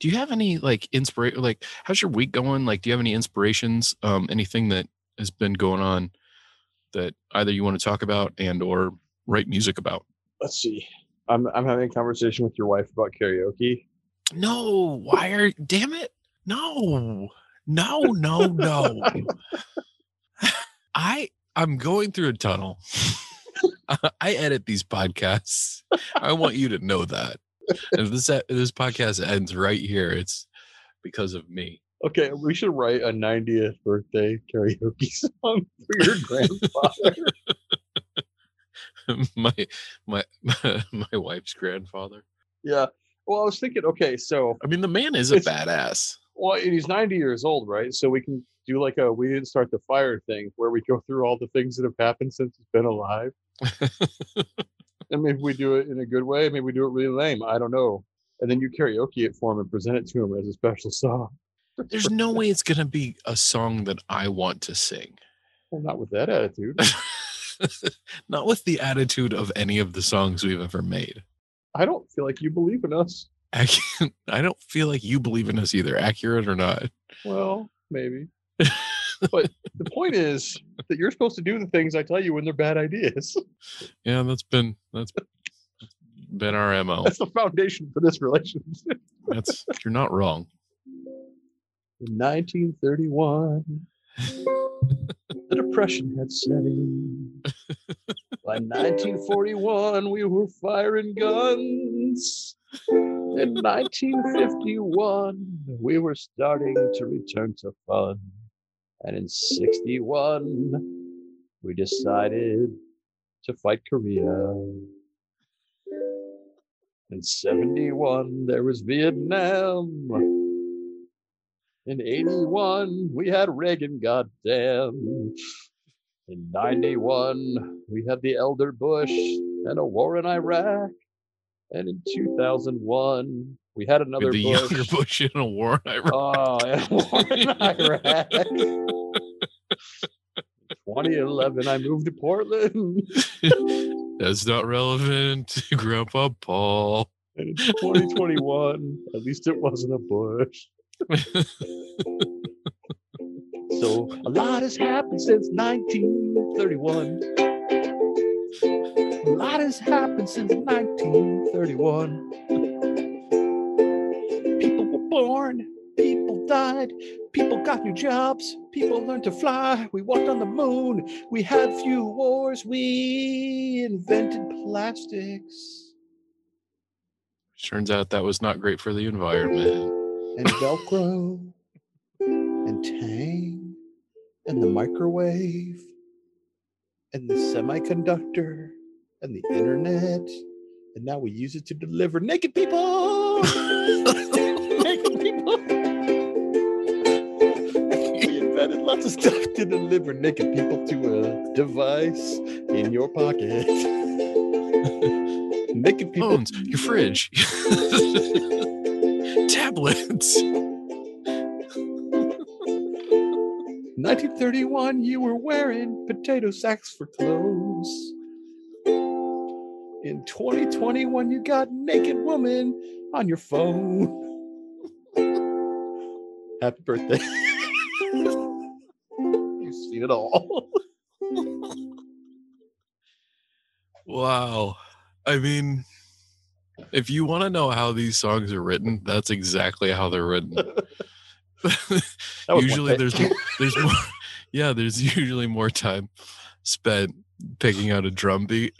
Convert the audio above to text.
do you have any like inspiration? Like, how's your week going? Like, do you have any inspirations? Um, anything that has been going on that either you want to talk about and or write music about? Let's see. I'm I'm having a conversation with your wife about karaoke. No, why are damn it? No, no, no, no. I I'm going through a tunnel. I edit these podcasts. I want you to know that. And if this if this podcast ends right here, it's because of me. Okay, we should write a 90th birthday karaoke song for your grandfather. my my my wife's grandfather. Yeah. Well, I was thinking, okay, so I mean the man is a badass. Well, and he's 90 years old, right? So we can do like a we didn't start the fire thing where we go through all the things that have happened since he's been alive. And maybe we do it in a good way, maybe we do it really lame. I don't know. And then you karaoke it for him and present it to him as a special song. There's no way it's gonna be a song that I want to sing. Well, not with that attitude. not with the attitude of any of the songs we've ever made. I don't feel like you believe in us. I, I don't feel like you believe in us either, accurate or not. Well, maybe. but the point is that you're supposed to do the things I tell you when they're bad ideas. Yeah, that's been that's been our mo. That's the foundation for this relationship. that's you're not wrong. In 1931, the depression had set in. By 1941, we were firing guns. In 1951, we were starting to return to fun. And in 61, we decided to fight Korea. In 71, there was Vietnam. In 81, we had Reagan, goddamn. In 91, we had the elder Bush and a war in Iraq. And in 2001, we had another the Bush. younger Bush in a war in Iraq. Oh, a war in Iraq. 2011, I moved to Portland. That's not relevant, Grandpa Paul. And in 2021, at least it wasn't a Bush. so a lot has happened since 1931. A lot has happened since 1931. People died, people got new jobs, people learned to fly. We walked on the moon, we had few wars, we invented plastics. Turns out that was not great for the environment. And Velcro, and Tang, and the microwave, and the semiconductor, and the internet. And now we use it to deliver naked people. lots of stuff to deliver naked people to a device in your pocket. naked people. Phones, your fridge, tablets. 1931, you were wearing potato sacks for clothes. In 2021, you got naked woman on your phone. Happy birthday. Seen it all. Wow. I mean, if you want to know how these songs are written, that's exactly how they're written. That was one usually there's there's more yeah, there's usually more time spent picking out a drum beat